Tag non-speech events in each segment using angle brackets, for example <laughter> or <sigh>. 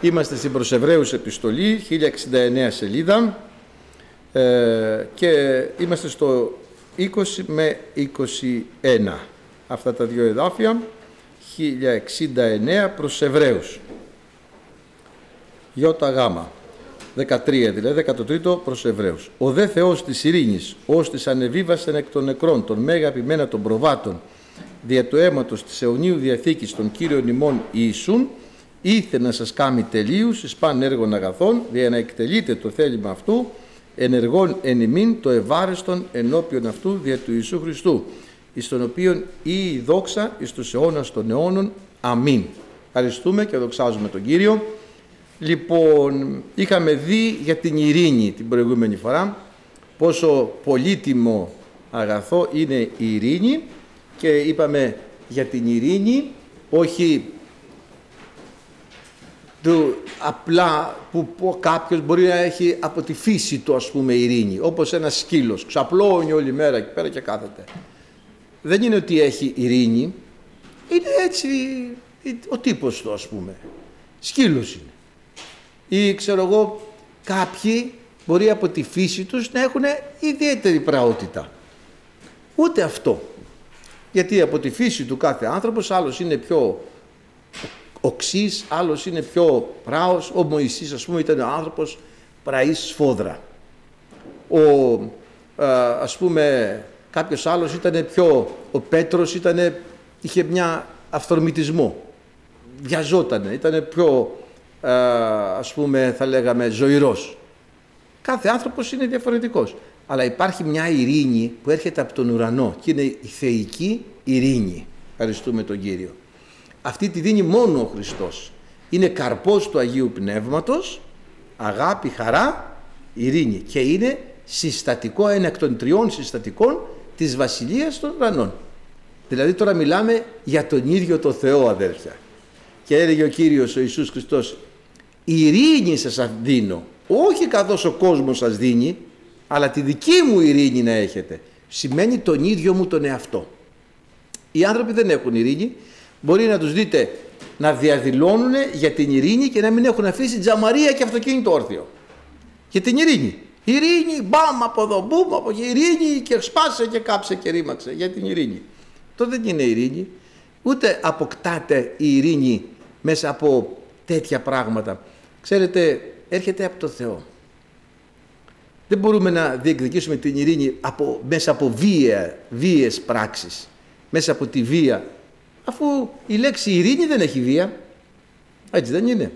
Είμαστε στην Προσεβραίους Επιστολή, 1069 σελίδα ε, και είμαστε στο 20 με 21. Αυτά τα δύο εδάφια, 1069 προς Εβραίους. Ιώτα γάμα. 13 δηλαδή, 13ο προς Εβραίους. Ο δε Θεός της ειρήνης, ως της ανεβίβασεν εκ των νεκρών, των μέγα ποιμένα των προβάτων, δια του αίματος της αιωνίου διαθήκης των Κύριων ημών Ιησούν, ήθε να σας κάνει τελείους εις παν έργων αγαθών, δια να εκτελείτε το θέλημα αυτού, ενεργών εν ημίν το ευάρεστον ενώπιον αυτού δια του Ιησού Χριστού, εις τον οποίον ή η δόξα εις τους αιώνας των αιώνων. Αμήν. Ευχαριστούμε και δοξάζουμε τον Κύριο. Λοιπόν, είχαμε δει για την ειρήνη την προηγούμενη φορά, πόσο πολύτιμο αγαθό είναι η ειρήνη και είπαμε για την ειρήνη, όχι του απλά που, που κάποιος μπορεί να έχει από τη φύση του ας πούμε ειρήνη, όπως ένας σκύλος, ξαπλώνει όλη μέρα εκεί πέρα και κάθεται. Δεν είναι ότι έχει ειρήνη, είναι έτσι ο τύπος του ας πούμε. Σκύλος είναι. Ή ξέρω εγώ κάποιοι μπορεί από τη φύση τους να έχουν ιδιαίτερη πραότητα. Ούτε αυτό. Γιατί από τη φύση του κάθε άνθρωπος άλλος είναι πιο οξύς, άλλος είναι πιο πράος. Ο Μωυσής ας πούμε ήταν ο άνθρωπος πραής σφόδρα. Ο, ας πούμε κάποιος άλλος ήταν πιο, ο Πέτρος ήταν, είχε μια αυθορμητισμό. Βιαζότανε, ήταν πιο ας πούμε θα λέγαμε ζωηρός. Κάθε άνθρωπος είναι διαφορετικός. Αλλά υπάρχει μια ειρήνη που έρχεται από τον ουρανό και είναι η θεϊκή ειρήνη. Ευχαριστούμε τον Κύριο. Αυτή τη δίνει μόνο ο Χριστός. Είναι καρπός του Αγίου Πνεύματος, αγάπη, χαρά, ειρήνη και είναι συστατικό, ένα εκ των τριών συστατικών της Βασιλείας των Ουρανών. Δηλαδή τώρα μιλάμε για τον ίδιο το Θεό αδέρφια. Και έλεγε ο Κύριος ο Ιησούς Χριστός ειρήνη σας δίνω όχι καθώς ο κόσμος σας δίνει αλλά τη δική μου ειρήνη να έχετε σημαίνει τον ίδιο μου τον εαυτό οι άνθρωποι δεν έχουν ειρήνη μπορεί να τους δείτε να διαδηλώνουν για την ειρήνη και να μην έχουν αφήσει τζαμαρία και αυτοκίνητο όρθιο. Για την ειρήνη. Ειρήνη μπαμ από εδώ μπούμ από εκεί. Ειρήνη και σπάσε και κάψε και ρήμαξε για την ειρήνη. Το δεν είναι ειρήνη. Ούτε αποκτάται η ειρήνη μέσα από τέτοια πράγματα. Ξέρετε, έρχεται από το Θεό. Δεν μπορούμε να διεκδικήσουμε την ειρήνη από, μέσα από βία, βίες πράξεις, μέσα από τη βία, αφού η λέξη ειρήνη δεν έχει βία. Έτσι δεν είναι.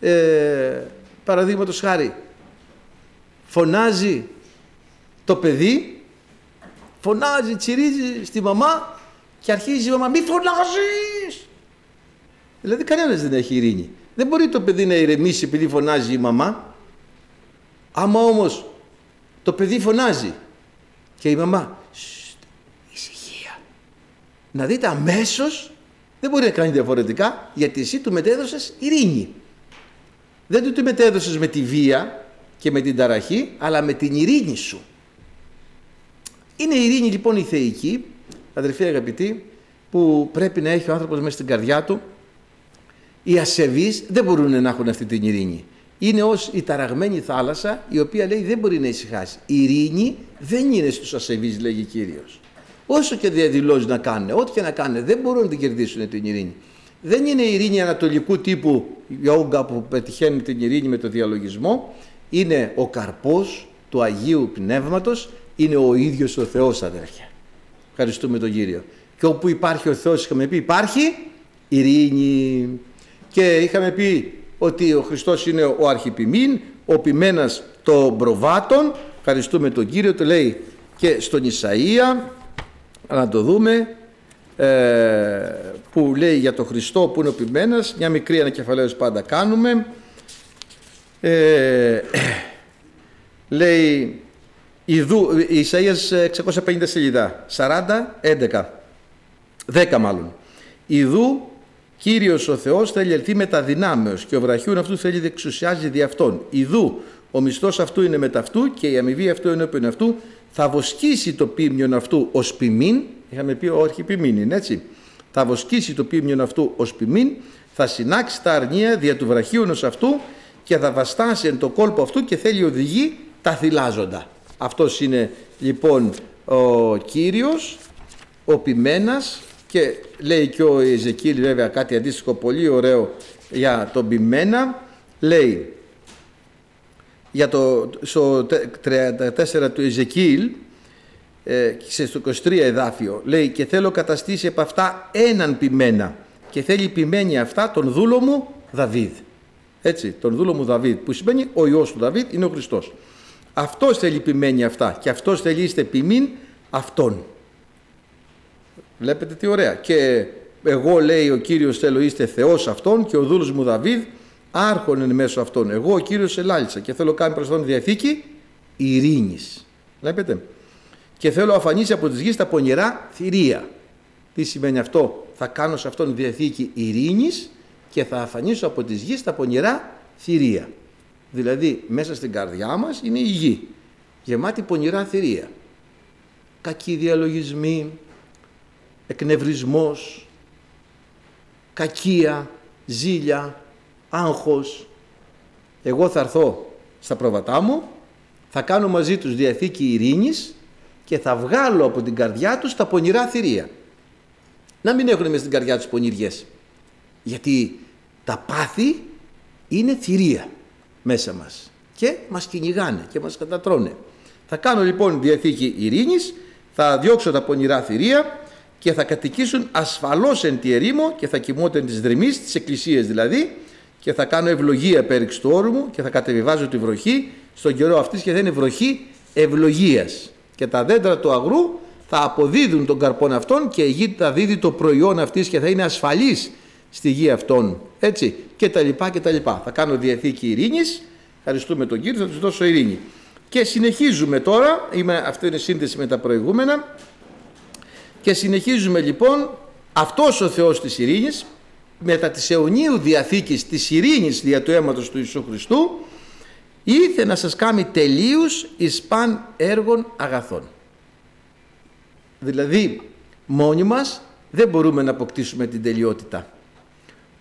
Ε, Παραδείγματος χάρη, φωνάζει το παιδί, φωνάζει, τσιρίζει στη μαμά και αρχίζει η μαμά «Μη φωνάζεις!» Δηλαδή κανένας δεν έχει ειρήνη. Δεν μπορεί το παιδί να ηρεμήσει επειδή φωνάζει η μαμά. Άμα όμως το παιδί φωνάζει και η μαμά ησυχία. Να δείτε αμέσως δεν μπορεί να κάνει διαφορετικά γιατί εσύ του μετέδωσες ειρήνη. Δεν του τη μετέδωσες με τη βία και με την ταραχή αλλά με την ειρήνη σου. Είναι η ειρήνη λοιπόν η θεϊκή, αδερφοί αγαπητοί, που πρέπει να έχει ο άνθρωπος μέσα στην καρδιά του οι ασεβείς δεν μπορούν να έχουν αυτή την ειρήνη. Είναι ως η ταραγμένη θάλασσα η οποία λέει δεν μπορεί να ησυχάσει. Η ειρήνη δεν είναι στους ασεβείς λέγει Κύριος. Όσο και διαδηλώσεις να κάνουν, ό,τι και να κάνουν δεν μπορούν να την κερδίσουν την ειρήνη. Δεν είναι η ειρήνη ανατολικού τύπου γιόγκα που πετυχαίνει την ειρήνη με το διαλογισμό. Είναι ο καρπός του Αγίου Πνεύματος, είναι ο ίδιος ο Θεός αδέρφια. Ευχαριστούμε τον Κύριο. Και όπου υπάρχει ο Θεός είχαμε πει υπάρχει ειρήνη και είχαμε πει ότι ο Χριστός είναι ο αρχιπιμήν, ο ποιμένας των προβάτων, ευχαριστούμε τον Κύριο, το λέει και στον Ισαΐα, να το δούμε, ε, που λέει για τον Χριστό που είναι ο ποιμένας, μια μικρή ανακεφαλαίωση πάντα κάνουμε, ε, <clears throat> λέει Ιδού, Ισαΐας 650 σελίδα, 40, 11, 10 μάλλον. Ιδού Κύριος ο Θεός θέλει ελθεί με τα δυνάμεως και ο βραχιούν αυτού θέλει διεξουσιάζει δι' αυτόν. Ιδού ο μισθός αυτού είναι μετά αυτού και η αμοιβή αυτού ενώπιον αυτού θα βοσκήσει το πίμιον αυτού ως ποιμήν, είχαμε πει όχι ποιμήν είναι έτσι, θα βοσκήσει το πίμιον αυτού ως ποιμήν θα συνάξει τα αρνία δια του βραχίωνος αυτού και θα βαστάσει εν το κόλπο αυτού και θέλει οδηγεί τα θυλάζοντα. Αυτός είναι λοιπόν ο Κύριος, ο Πιμένας και λέει και ο Εζεκίλ βέβαια κάτι αντίστοιχο πολύ ωραίο για τον Πιμένα. Λέει για το στο 34 του Εζεκίλ ε, στο 23 εδάφιο λέει και θέλω καταστήσει επ' αυτά έναν ποιμένα και θέλει ποιμένη αυτά τον δούλο μου Δαβίδ. Έτσι, τον δούλο μου Δαβίδ που σημαίνει ο Υιός του Δαβίδ είναι ο Χριστός. Αυτός θέλει ποιμένη αυτά και αυτός θέλει είστε ποιμήν αυτόν. Βλέπετε τι ωραία. Και εγώ λέει ο Κύριος θέλω είστε Θεός αυτόν και ο δούλος μου Δαβίδ άρχον εν μέσω αυτών. Εγώ ο Κύριος ελάλησα και θέλω κάνει προς τον διαθήκη ειρήνης. Βλέπετε και θέλω αφανίσει από τις γης τα πονηρά θηρία. Τι σημαίνει αυτό, θα κάνω σε αυτόν διαθήκη ειρήνης και θα αφανίσω από τις γης τα πονηρά θηρία. Δηλαδή μέσα στην καρδιά μας είναι η γη, γεμάτη πονηρά θηρία. Κακοί διαλογισμοί, εκνευρισμός, κακία, ζήλια, άγχος. Εγώ θα έρθω στα πρόβατά μου, θα κάνω μαζί τους διαθήκη ειρήνης και θα βγάλω από την καρδιά τους τα πονηρά θηρία. Να μην έχουν μέσα στην καρδιά τους πονηριές. Γιατί τα πάθη είναι θηρία μέσα μας και μας κυνηγάνε και μας κατατρώνε. Θα κάνω λοιπόν διαθήκη ειρήνης, θα διώξω τα πονηρά θηρία και θα κατοικήσουν ασφαλώς εν τη ερήμο και θα κοιμώνται τις δρυμείς, τις εκκλησίες δηλαδή και θα κάνω ευλογία πέριξ του όρου μου και θα κατεβιβάζω τη βροχή στον καιρό αυτής και θα είναι βροχή ευλογίας και τα δέντρα του αγρού θα αποδίδουν τον καρπόν αυτόν και η γη θα δίδει το προϊόν αυτής και θα είναι ασφαλής στη γη αυτών. Έτσι και τα λοιπά και τα λοιπά. Θα κάνω διαθήκη ειρήνης, ευχαριστούμε τον Κύριο, θα τους δώσω ειρήνη. Και συνεχίζουμε τώρα, είμαι, αυτή είναι σύνδεση με τα προηγούμενα, και συνεχίζουμε λοιπόν αυτός ο Θεός της ειρήνης, μετά της αιωνίου διαθήκης της ειρήνης δια του αίματος του Ιησού Χριστού, ήρθε να σας κάνει τελείους εις παν έργων αγαθών. Δηλαδή, μόνοι μας δεν μπορούμε να αποκτήσουμε την τελειότητα.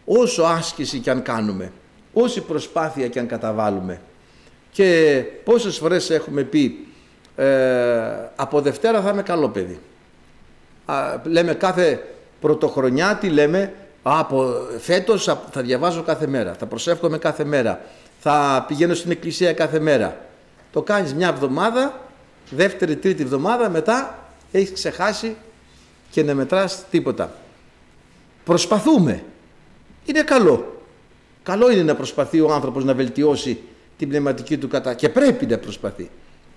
Όσο άσκηση κι αν κάνουμε, όση προσπάθεια κι αν καταβάλουμε και πόσες φορές έχουμε πει ε, από Δευτέρα θα είμαι καλό παιδί. Α, λέμε κάθε πρωτοχρονιά τι λέμε από φέτος θα διαβάζω κάθε μέρα, θα προσεύχομαι κάθε μέρα, θα πηγαίνω στην εκκλησία κάθε μέρα. Το κάνεις μια εβδομάδα, δεύτερη, τρίτη εβδομάδα, μετά έχεις ξεχάσει και να μετράς τίποτα. Προσπαθούμε. Είναι καλό. Καλό είναι να προσπαθεί ο άνθρωπος να βελτιώσει την πνευματική του κατά και πρέπει να προσπαθεί.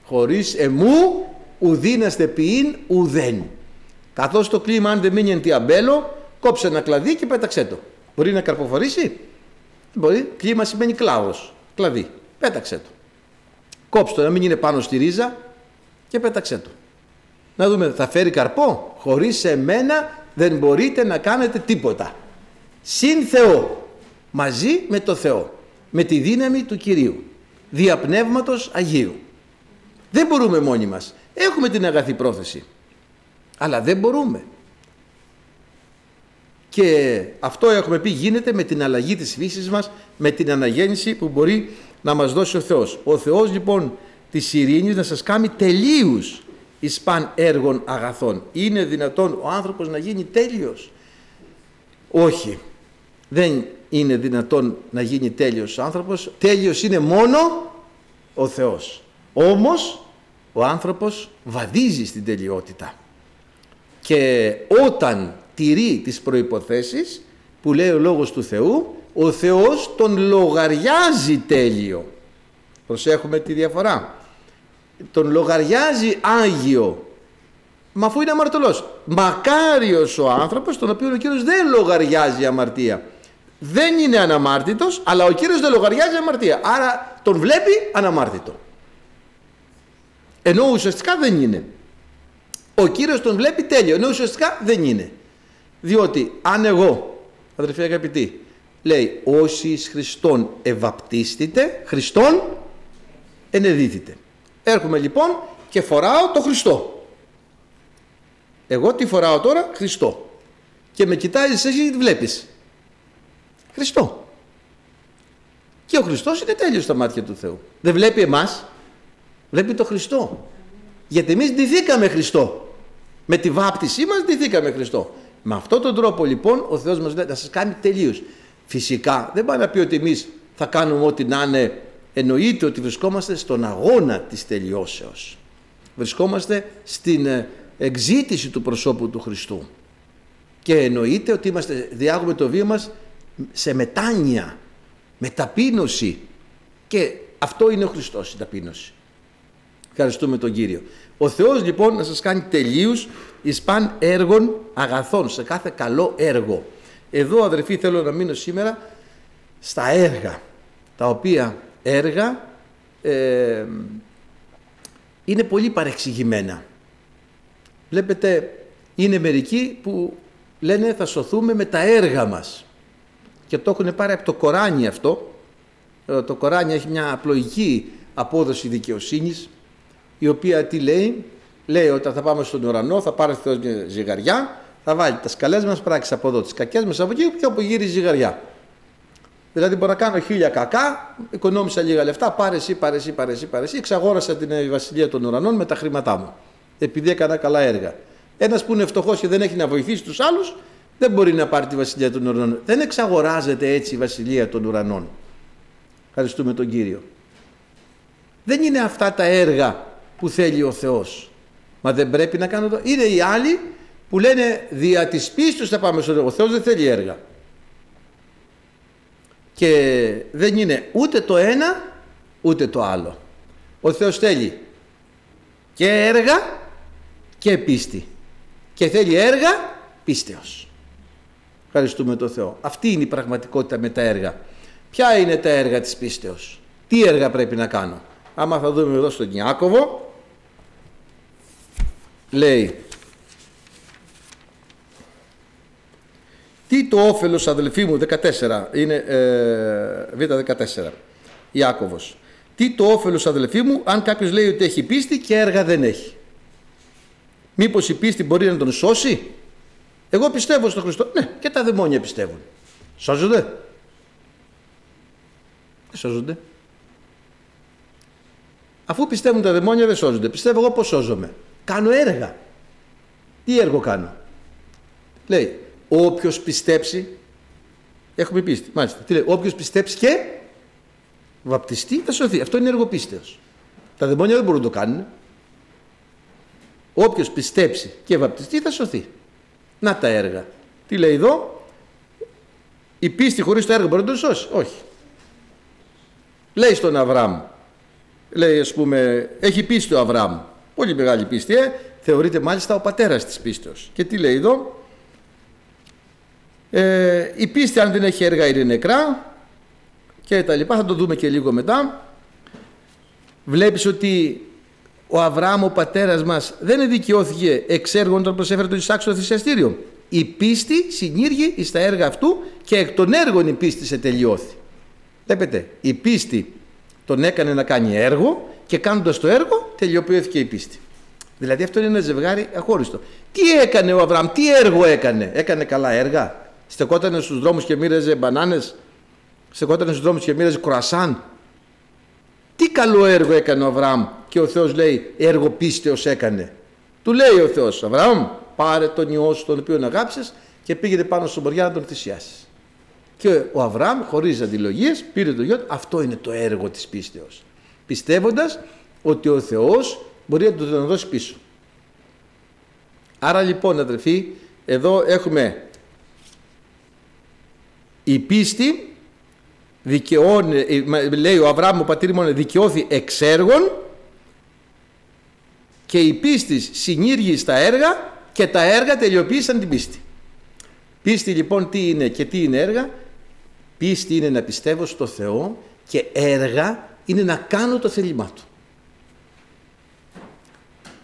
Χωρίς εμού ουδίναστε ποιήν ουδέν. Καθώς το κλίμα αν δεν μείνει εν αμπέλο, κόψε ένα κλαδί και πέταξέ το. Μπορεί να καρποφορήσει. Μπορεί. Κλίμα σημαίνει κλάος κλαδί. Πέταξε το. Κόψε το, να μην είναι πάνω στη ρίζα και πέταξε το. Να δούμε, θα φέρει καρπό; Χωρίς εμένα δεν μπορείτε να κάνετε τίποτα. Συν Θεό. Μαζί με το Θεό. Με τη δύναμη του Κυρίου. Διαπνεύματος Αγίου. Δεν μπορούμε μόνοι μας. Έχουμε την αγαθή πρόθεση. Αλλά δεν μπορούμε. Και αυτό έχουμε πει γίνεται με την αλλαγή της φύσης μας, με την αναγέννηση που μπορεί να μας δώσει ο Θεός. Ο Θεός λοιπόν της ειρήνης να σας κάνει τελείους εις παν έργων αγαθών. Είναι δυνατόν ο άνθρωπος να γίνει τέλειος; Όχι. Δεν είναι δυνατόν να γίνει τέλειος ο άνθρωπος. Τέλειος είναι μόνο ο Θεός. Όμως ο άνθρωπος βαδίζει στην τελειότητα. Και όταν τηρεί τις προϋποθέσεις που λέει ο Λόγος του Θεού, ο Θεός τον λογαριάζει τέλειο. Προσέχουμε τη διαφορά. Τον λογαριάζει Άγιο. Μα αφού είναι αμαρτωλός. Μακάριος ο άνθρωπος τον οποίο ο Κύριος δεν λογαριάζει αμαρτία. Δεν είναι αναμάρτητος, αλλά ο Κύριος δεν λογαριάζει αμαρτία. Άρα τον βλέπει αναμάρτητο. Ενώ ουσιαστικά δεν είναι. Ο Κύριος τον βλέπει τέλειο, ενώ ουσιαστικά δεν είναι. Διότι αν εγώ, αδερφοί αγαπητοί, λέει όσοι εις Χριστόν ευαπτίστητε, Χριστόν ενεδίθητε. Έρχομαι λοιπόν και φοράω το Χριστό. Εγώ τι φοράω τώρα, Χριστό. Και με κοιτάζει εσύ τι βλέπεις; Χριστό. Και ο Χριστός είναι τέλειος στα μάτια του Θεού. Δεν βλέπει εμάς, βλέπει το Χριστό. Γιατί εμείς ντυθήκαμε Χριστό. Με τη βάπτισή μας ντυθήκαμε Χριστό. Με αυτόν τον τρόπο λοιπόν ο Θεός μας λέει να σας κάνει τελείως. Φυσικά δεν πάει να πει ότι εμείς θα κάνουμε ό,τι να είναι. Εννοείται ότι βρισκόμαστε στον αγώνα της τελειώσεως. Βρισκόμαστε στην ε, εξήτηση του προσώπου του Χριστού. Και εννοείται ότι είμαστε, διάγουμε το βίο μας σε μετάνοια, με ταπείνωση. Και αυτό είναι ο Χριστός η ταπείνωση. Ευχαριστούμε τον Κύριο. Ο Θεός λοιπόν να σας κάνει τελείους εις παν έργων αγαθών, σε κάθε καλό έργο. Εδώ αδερφοί θέλω να μείνω σήμερα στα έργα, τα οποία έργα ε, είναι πολύ παρεξηγημένα. Βλέπετε, είναι μερικοί που λένε θα σωθούμε με τα έργα μας. Και το έχουν πάρει από το Κοράνι αυτό. Ε, το Κοράνι έχει μια απλοϊκή απόδοση δικαιοσύνης, η οποία τι λέει, λέει όταν θα πάμε στον ουρανό θα πάρει Θεός μια ζυγαριά, θα βάλει τα σκαλές μας πράξεις από εδώ, τις κακές μας από εκεί και όπου γύρει ζυγαριά. Δηλαδή μπορώ να κάνω χίλια κακά, οικονόμησα λίγα λεφτά, πάρε εσύ, πάρε εσύ, πάρε εσύ, πάρε εσύ, εξαγόρασα την ε, βασιλεία των ουρανών με τα χρήματά μου. Επειδή έκανα καλά έργα. Ένας που είναι φτωχός και δεν έχει να βοηθήσει τους άλλους, δεν μπορεί να πάρει τη βασιλεία των ουρανών. Δεν εξαγοράζεται έτσι η βασιλεία των ουρανών. Ευχαριστούμε τον Κύριο. Δεν είναι αυτά τα έργα που θέλει ο Θεός. Μα δεν πρέπει να κάνω το. Είναι οι άλλοι που λένε δια της πίστης θα πάμε στον Θεό. Ο Θεός δεν θέλει έργα. Και δεν είναι ούτε το ένα ούτε το άλλο. Ο Θεός θέλει και έργα και πίστη. Και θέλει έργα πίστεως. Ευχαριστούμε τον Θεό. Αυτή είναι η πραγματικότητα με τα έργα. Ποια είναι τα έργα της πίστεως; Τι έργα πρέπει να κάνω; Άμα θα δούμε εδώ στον Ιάκωβο, λέει Τι το όφελος αδελφοί μου, 14, είναι ε, β14, Ιάκωβος. Τι το όφελος αδελφοί μου αν κάποιος λέει ότι έχει πίστη και έργα δεν έχει. Μήπως η πίστη μπορεί να τον σώσει; Εγώ πιστεύω στον Χριστό. Ναι, και τα δαιμόνια πιστεύουν. Σώζονται. Δεν σώζονται. Αφού πιστεύουν τα δαιμόνια δεν σώζονται. Πιστεύω εγώ πώς σώζομαι. Κάνω έργα. Τι έργο κάνω; Λέει, όποιος πιστέψει, έχουμε πίστη, μάλιστα, τι λέει, όποιος πιστέψει και βαπτιστεί θα σωθεί. Αυτό είναι έργο πίστεως. Τα δαιμόνια δεν μπορούν να το κάνουν. Όποιος πιστέψει και βαπτιστεί θα σωθεί. Να τα έργα. Τι λέει εδώ, η πίστη χωρίς το έργο μπορεί να τον σώσει; Όχι. Λέει στον Αβραάμ, λέει ας πούμε, έχει πίστη ο Αβραάμ. Πολύ μεγάλη πίστη, ε. θεωρείται μάλιστα ο πατέρας της πίστεως. Και τι λέει εδώ, ε, η πίστη αν δεν έχει έργα είναι νεκρά και τα λοιπά, θα το δούμε και λίγο μετά. Βλέπεις ότι ο Αβραάμ ο πατέρας μας δεν δικαιώθηκε εξ έργων όταν προσέφερε τον Ισάκ στο θυσιαστήριο. Η πίστη συνήργη στα έργα αυτού και εκ των έργων η πίστη σε τελειώθη. Βλέπετε, η πίστη τον έκανε να κάνει έργο και κάνοντας το έργο τελειοποιήθηκε η πίστη. Δηλαδή αυτό είναι ένα ζευγάρι αχώριστο. Τι έκανε ο Αβραάμ, τι έργο έκανε, έκανε καλά έργα, στεκόταν στους δρόμους και μοίραζε μπανάνες, στεκόταν στους δρόμους και μοίραζε κουρασάν. Τι καλό έργο έκανε ο Αβραάμ και ο Θεός λέει έργο πίστεως έκανε. Του λέει ο Θεός Αβραάμ πάρε τον ιό σου τον οποίο αγάπησες και πήγαινε πάνω στο μοριά να τον θυσιάσεις. Και ο Αβραάμ χωρίς αντιλογίες πήρε το γιο του. Αυτό είναι το έργο της πίστεως. Πιστεύοντας ότι ο Θεός μπορεί να του τον δώσει πίσω. Άρα λοιπόν αδερφοί εδώ έχουμε η πίστη δικαιώνει, ε, λέει ο Αβραάμ ο πατήρ μου δικαιώθη εξ έργων και η πίστη συνήργη στα έργα και τα έργα τελειοποίησαν την πίστη. Πίστη λοιπόν τι είναι και τι είναι έργα; Πίστη είναι να πιστεύω στο Θεό και έργα είναι να κάνω το θέλημά Του.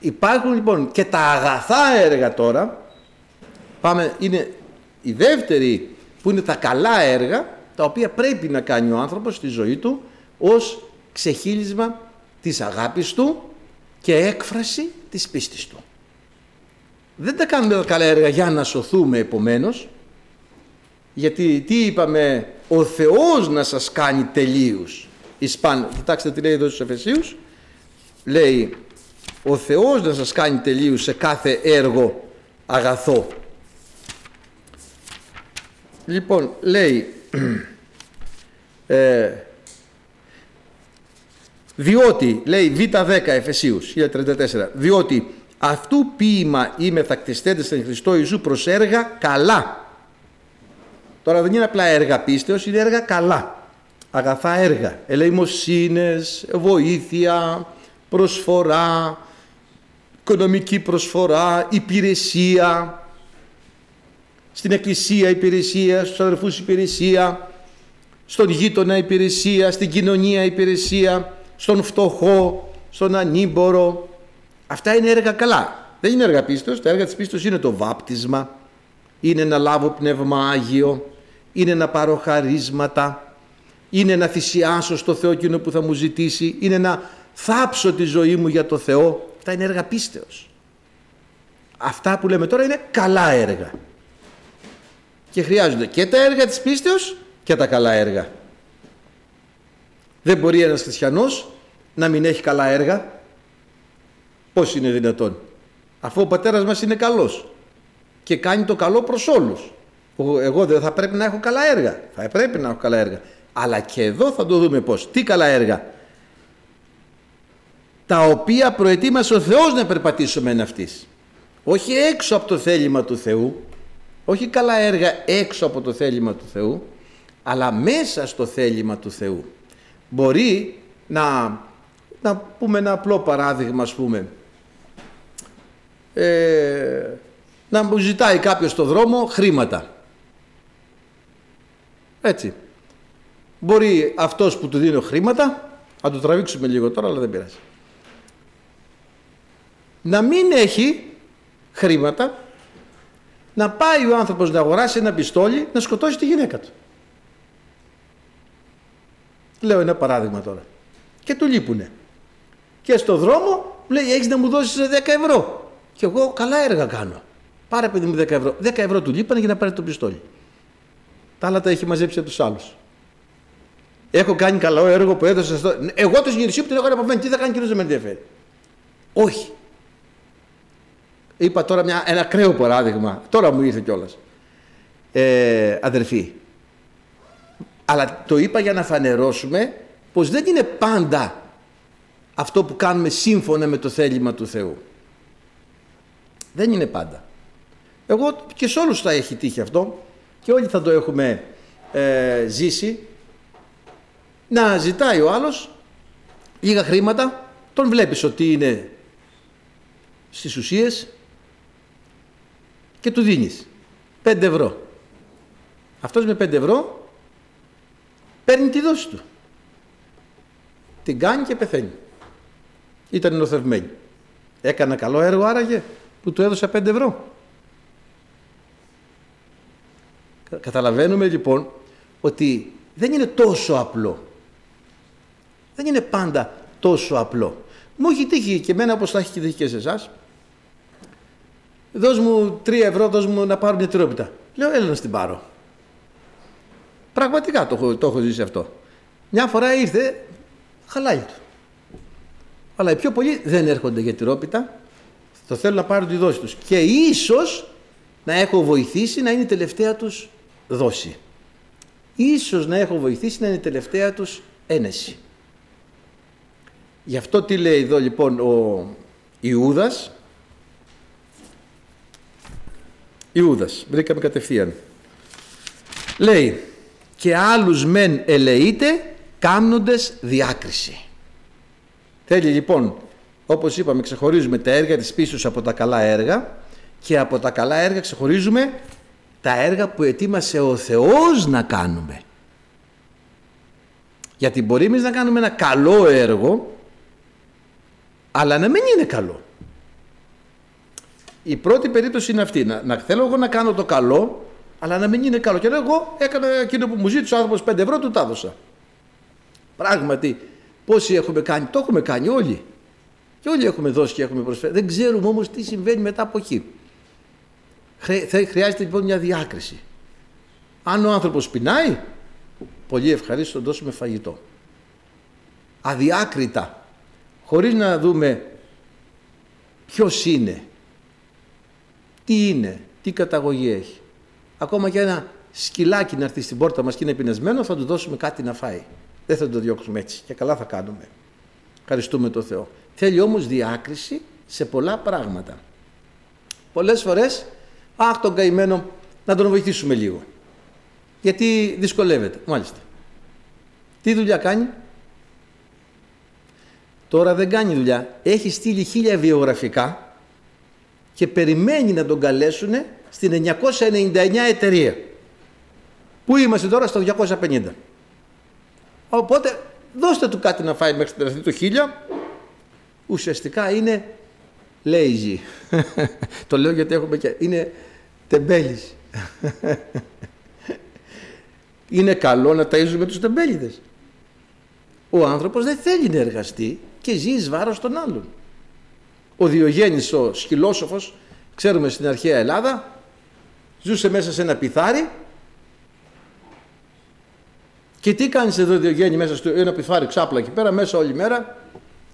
Υπάρχουν λοιπόν και τα αγαθά έργα τώρα, πάμε, είναι η δεύτερη που είναι τα καλά έργα τα οποία πρέπει να κάνει ο άνθρωπος στη ζωή του ως ξεχύλισμα της αγάπης του και έκφραση της πίστης του. Δεν τα κάνουμε τα καλά έργα για να σωθούμε επομένως, Γιατί τι είπαμε, ο Θεός να σας κάνει τελείους. Ισπάν, κοιτάξτε τι λέει εδώ στους Εφεσίους. Λέει, ο Θεός να σας κάνει τελείους σε κάθε έργο αγαθό. Λοιπόν, λέει, <clears throat> ε, διότι, λέει Β10 Εφεσίους 1034, διότι αυτού ποίημα είμαι θα κτιστέντε στον Χριστό Ιησού προς έργα καλά. Τώρα δεν είναι απλά έργα πίστεως, είναι έργα καλά. Αγαθά έργα, ελεημοσύνες, βοήθεια, προσφορά, οικονομική προσφορά, υπηρεσία, στην εκκλησία υπηρεσία, στους αδερφούς υπηρεσία, στον γείτονα υπηρεσία, στην κοινωνία υπηρεσία, στον φτωχό, στον ανήμπορο. Αυτά είναι έργα καλά. Δεν είναι έργα πίστος. Τα έργα της πίστος είναι το βάπτισμα, είναι να λάβω πνεύμα Άγιο, είναι να πάρω χαρίσματα, είναι να θυσιάσω στο Θεό εκείνο που θα μου ζητήσει, είναι να θάψω τη ζωή μου για το Θεό. Αυτά είναι έργα πίστεως. Αυτά που λέμε τώρα είναι καλά έργα. Και χρειάζονται και τα έργα της πίστεως και τα καλά έργα. Δεν μπορεί ένας χριστιανός να μην έχει καλά έργα. Πώς είναι δυνατόν; Αφού ο πατέρας μας είναι καλός και κάνει το καλό προς όλους. Εγώ δεν θα πρέπει να έχω καλά έργα. Θα πρέπει να έχω καλά έργα. Αλλά και εδώ θα το δούμε πώς. Τι καλά έργα. Τα οποία προετοίμασε ο Θεός να περπατήσουμε εν αυτής. Όχι έξω από το θέλημα του Θεού. Όχι καλά έργα έξω από το θέλημα του Θεού. Αλλά μέσα στο θέλημα του Θεού. Μπορεί να, να πούμε ένα απλό παράδειγμα ας πούμε. Ε, να μου ζητάει κάποιος στο δρόμο χρήματα. Έτσι. Μπορεί αυτός που του δίνει χρήματα, να το τραβήξουμε λίγο τώρα αλλά δεν πειράζει. Να μην έχει χρήματα, να πάει ο άνθρωπος να αγοράσει ένα πιστόλι, να σκοτώσει τη γυναίκα του. Λέω ένα παράδειγμα τώρα. Και του λείπουνε. Και στο δρόμο λέει έχεις να μου δώσεις 10 ευρώ. Και εγώ καλά έργα κάνω. Πάρε παιδί μου 10 ευρώ. 10 ευρώ του λείπανε για να πάρει το πιστόλι. Τα άλλα τα έχει μαζέψει από τους άλλους. Έχω κάνει καλό έργο που έδωσα στο. Εγώ το συγγενισί που την έχω αποφέρει. Τι θα κάνει κύριος δεν με ενδιαφέρει. Όχι. Είπα τώρα μια, ένα ακραίο παράδειγμα. Τώρα μου ήρθε κιόλας. Ε, αδερφοί. Αλλά το είπα για να φανερώσουμε πως δεν είναι πάντα αυτό που κάνουμε σύμφωνα με το θέλημα του Θεού. Δεν είναι πάντα. Εγώ και σε όλους θα έχει τύχει αυτό και όλοι θα το έχουμε ε, ζήσει να ζητάει ο άλλος λίγα χρήματα τον βλέπεις ότι είναι στις ουσίες και του δίνεις 5 ευρώ. Αυτός με 5 ευρώ παίρνει τη δόση του. Την κάνει και πεθαίνει. Ήταν νοθευμένη. Έκανα καλό έργο άραγε που του έδωσα 5 ευρώ. Καταλαβαίνουμε λοιπόν ότι δεν είναι τόσο απλό. Δεν είναι πάντα τόσο απλό. Μου έχει τύχει και εμένα όπως θα έχει τύχει και σε εσάς. Δώσ' μου 3 ευρώ, δώσ' μου να πάρω μια τυρόπιτα. Λέω έλα να την πάρω. Πραγματικά το έχω, το έχω ζήσει αυτό. Μια φορά ήρθε χαλάει του. Αλλά οι πιο πολλοί δεν έρχονται για τυρόπιτα. Το θέλουν να πάρουν τη δόση τους. Και ίσως να έχω βοηθήσει να είναι η τελευταία τους δώσει. Ίσως να έχω βοηθήσει να είναι η τελευταία τους ένεση. Γι' αυτό τι λέει εδώ λοιπόν ο Ιούδας. Ιούδας, βρήκαμε κατευθείαν. Λέει και άλλους μεν ελεείται κάμνοντες διάκριση. Θέλει λοιπόν, όπως είπαμε, ξεχωρίζουμε τα έργα της πίστης από τα καλά έργα και από τα καλά έργα ξεχωρίζουμε τα έργα που ετοίμασε ο Θεός να κάνουμε. Γιατί μπορεί εμείς να κάνουμε ένα καλό έργο, αλλά να μην είναι καλό. Η πρώτη περίπτωση είναι αυτή, να, να θέλω εγώ να κάνω το καλό, αλλά να μην είναι καλό. Και εγώ έκανα εκείνο που μου ζήτησε ο άνθρωπος 5 ευρώ, του τα έδωσα. Πράγματι, πόσοι έχουμε κάνει, το έχουμε κάνει όλοι. Και όλοι έχουμε δώσει και έχουμε προσφέρει. Δεν ξέρουμε όμως τι συμβαίνει μετά από εκεί. Χρειάζεται λοιπόν μια διάκριση. Αν ο άνθρωπος πεινάει, πολύ ευχαρίστως να δώσουμε φαγητό. Αδιάκριτα, χωρίς να δούμε ποιος είναι, τι είναι, τι καταγωγή έχει. Ακόμα και ένα σκυλάκι να έρθει στην πόρτα μας και είναι πεινασμένο, θα του δώσουμε κάτι να φάει. Δεν θα το διώξουμε έτσι και καλά θα κάνουμε. Ευχαριστούμε τον Θεό. Θέλει όμως διάκριση σε πολλά πράγματα. Πολλές φορές, αχ τον καημένο, να τον βοηθήσουμε λίγο. Γιατί δυσκολεύεται. Μάλιστα. Τι δουλειά κάνει; Τώρα δεν κάνει δουλειά. Έχει στείλει χίλια βιογραφικά και περιμένει να τον καλέσουν στην 999 εταιρεία. Πού είμαστε τώρα στο 250. Οπότε δώστε του κάτι να φάει μέχρι την το χίλια. Ουσιαστικά είναι lazy. <laughs> το λέω γιατί έχουμε και... Είναι τεμπέλης. <laughs> είναι καλό να ταΐζουμε τους τεμπέλιδες. Ο άνθρωπος δεν θέλει να εργαστεί και ζει εις βάρος των άλλων. Ο Διογέννης ο σκυλόσοφος, ξέρουμε στην αρχαία Ελλάδα, ζούσε μέσα σε ένα πιθάρι και τι κάνεις εδώ Διογέννη μέσα στο ένα πιθάρι ξάπλα εκεί πέρα μέσα όλη μέρα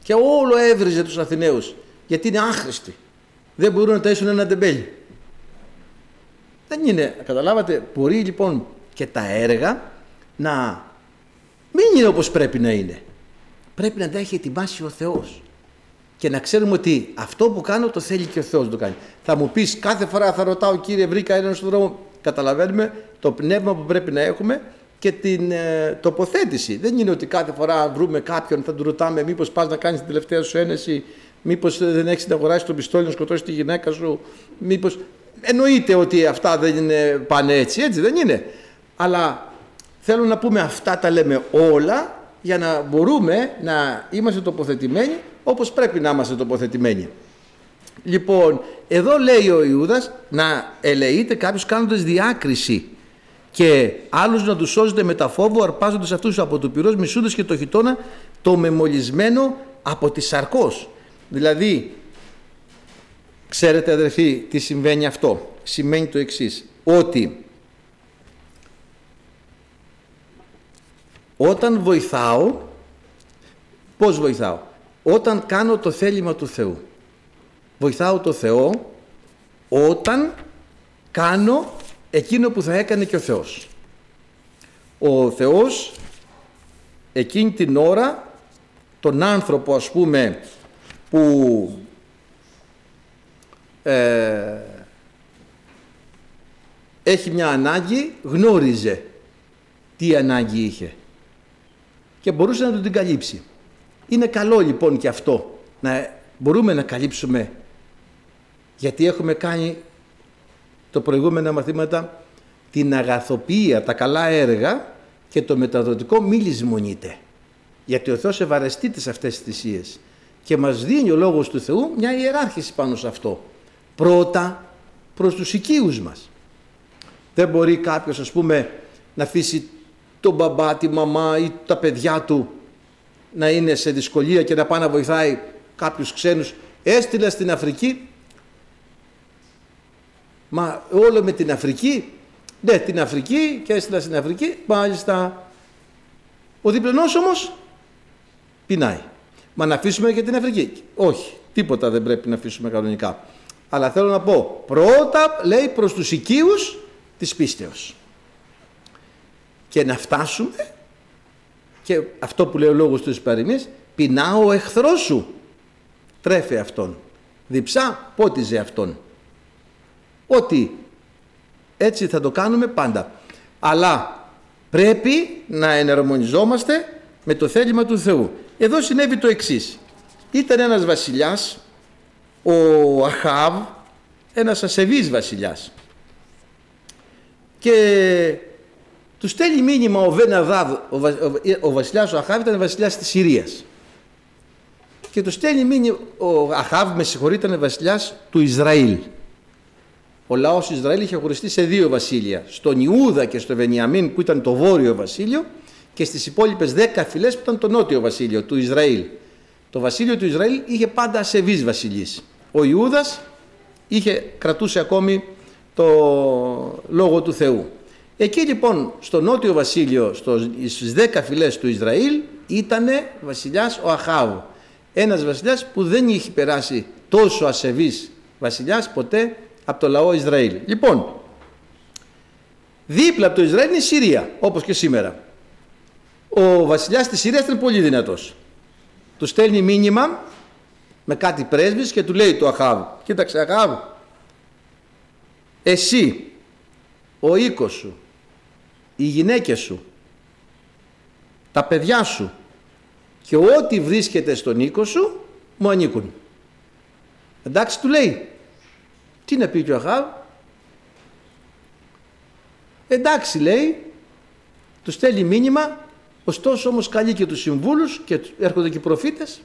και όλο έβριζε τους Αθηναίους γιατί είναι άχρηστοι. Δεν μπορούν να ταΐσουν ένα τεμπέλι. Δεν είναι, καταλάβατε, μπορεί λοιπόν και τα έργα να μην είναι όπως πρέπει να είναι. Πρέπει να τα έχει ετοιμάσει ο Θεός. Και να ξέρουμε ότι αυτό που κάνω το θέλει και ο Θεός να το κάνει. Θα μου πεις κάθε φορά θα ρωτάω κύριε βρήκα έναν στον δρόμο. Καταλαβαίνουμε το πνεύμα που πρέπει να έχουμε και την ε, τοποθέτηση. Δεν είναι ότι κάθε φορά βρούμε κάποιον θα του ρωτάμε μήπως πας να κάνεις την τελευταία σου ένεση, μήπως δεν έχεις να αγοράσει το πιστόλι να σκοτώσεις τη γυναίκα σου, μήπως... Εννοείται ότι αυτά δεν είναι, πάνε έτσι, έτσι δεν είναι. Αλλά θέλω να πούμε αυτά τα λέμε όλα για να μπορούμε να είμαστε τοποθετημένοι όπως πρέπει να είμαστε τοποθετημένοι. Λοιπόν, εδώ λέει ο Ιούδας να ελεείται κάποιος κάνοντας διάκριση και άλλους να τους σώζεται με τα φόβο αρπάζοντας αυτούς από το πυρός μισούντες και το χιτώνα το μεμολισμένο από τη σαρκός. Δηλαδή, ξέρετε αδερφοί τι συμβαίνει αυτό. Σημαίνει το εξής, ότι όταν βοηθάω, πώς βοηθάω, όταν κάνω το θέλημα του Θεού. Βοηθάω το Θεό όταν κάνω εκείνο που θα έκανε και ο Θεός. Ο Θεός εκείνη την ώρα τον άνθρωπο ας πούμε που ε, έχει μια ανάγκη γνώριζε τι ανάγκη είχε και μπορούσε να του την καλύψει. Είναι καλό λοιπόν και αυτό να μπορούμε να καλύψουμε γιατί έχουμε κάνει το προηγούμενα μαθήματα την αγαθοποιία, τα καλά έργα και το μεταδοτικό μη λησμονείται. Γιατί ο Θεός ευαρεστείται σε αυτές τις θυσίες και μας δίνει ο Λόγος του Θεού μια ιεράρχηση πάνω σε αυτό. Πρώτα προς τους οικείους μας. Δεν μπορεί κάποιος ας πούμε να αφήσει τον μπαμπά, τη μαμά ή τα παιδιά του να είναι σε δυσκολία και να πάει να βοηθάει κάποιους ξένους. Έστειλε στην Αφρική Μα όλο με την Αφρική. Ναι, την Αφρική και έστειλα στην Αφρική. Μάλιστα. Ο διπλανός όμως πεινάει. Μα να αφήσουμε και την Αφρική. Όχι, τίποτα δεν πρέπει να αφήσουμε κανονικά. Αλλά θέλω να πω, πρώτα λέει προς τους οικείους της πίστεως. Και να φτάσουμε, και αυτό που λέει ο λόγος του Ισπαρινής, πεινά ο εχθρός σου. Τρέφε αυτόν. Διψά, πότιζε αυτόν. Ότι έτσι θα το κάνουμε πάντα. Αλλά πρέπει να εναρμονιζόμαστε με το θέλημα του Θεού. Εδώ συνέβη το εξής. Ήταν ένας βασιλιάς, ο Αχάβ, ένας ασεβής βασιλιάς. Και τους στέλνει μήνυμα ο Βεναδάδ, ο, ο βασιλιάς ο Αχάβ ήταν βασιλιάς της Συρίας. Και τους στέλνει μήνυμα, ο Αχάβ με συγχωρείτε ήταν βασιλιάς του Ισραήλ ο λαός Ισραήλ είχε χωριστεί σε δύο βασίλεια. Στον Ιούδα και στο Βενιαμίν που ήταν το βόρειο βασίλειο και στις υπόλοιπες δέκα φυλές που ήταν το νότιο βασίλειο του Ισραήλ. Το βασίλειο του Ισραήλ είχε πάντα ασεβείς βασιλείς. Ο Ιούδας είχε, κρατούσε ακόμη το λόγο του Θεού. Εκεί λοιπόν στο νότιο βασίλειο, στο, στις δέκα φυλές του Ισραήλ, ήταν βασιλιάς ο Αχάβ. Ένας βασιλιάς που δεν είχε περάσει τόσο ασεβής βασιλιάς ποτέ από το λαό Ισραήλ. Λοιπόν, δίπλα από το Ισραήλ είναι η Συρία, όπως και σήμερα. Ο βασιλιάς της Συρίας είναι πολύ δυνατός. Του στέλνει μήνυμα με κάτι πρέσβης και του λέει το Αχάβ. Κοίταξε Αχάβ, εσύ, ο οίκος σου, οι γυναίκες σου, τα παιδιά σου και ό,τι βρίσκεται στον οίκο σου μου ανήκουν. Εντάξει του λέει. Τι να πει και ο Αχάβ; Εντάξει λέει. Του στέλνει μήνυμα. Ωστόσο όμως καλεί και τους συμβούλους και έρχονται και οι προφήτες.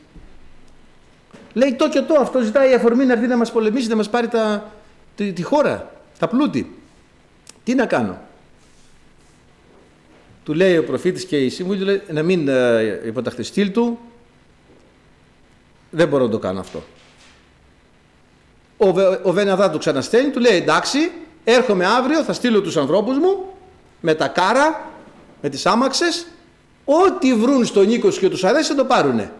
Λέει το και το. Αυτό ζητάει αφορμή να έρθει να μας πολεμήσει, να μας πάρει τα, τη, τη χώρα, τα πλούτη. Τι να κάνω. Του λέει ο προφήτης και η σύμβουλη λέει, να μην ε, υποταχθεί στυλ του. Δεν μπορώ να το κάνω αυτό. Ο, ο Βεναδά του ξαναστέλνει, του λέει εντάξει, έρχομαι αύριο, θα στείλω τους ανθρώπους μου με τα κάρα, με τις άμαξες, ό,τι βρουν στον οίκο και τους αρέσει θα το πάρουνε.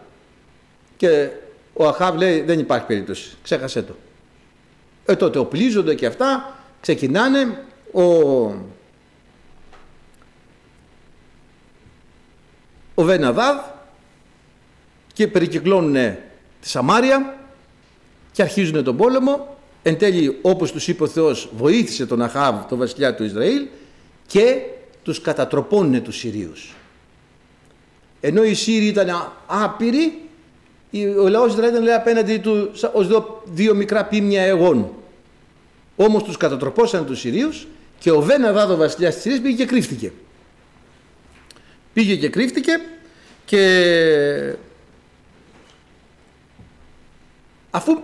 Και ο Αχάβ λέει δεν υπάρχει περίπτωση, ξέχασέ το. Ε, τότε οπλίζονται και αυτά, ξεκινάνε, ο, ο Βεναδάδ και περικυκλώνουν τη Σαμάρια και αρχίζουν τον πόλεμο. Εν τέλει, όπως τους είπε ο Θεός, βοήθησε τον Αχάβ, τον βασιλιά του Ισραήλ και τους κατατροπώνουν τους Συρίους. Ενώ οι Σύριοι ήταν άπειροι, ο λαός Ισραήλ ήταν λέει, απέναντι του ως δύο, δύο μικρά πίμνια εγών. Όμως τους κατατροπώσαν τους Συρίους και ο Βέναδάδ ο βασιλιάς της Συρίας πήγε και κρύφτηκε. Πήγε και κρύφτηκε και αφού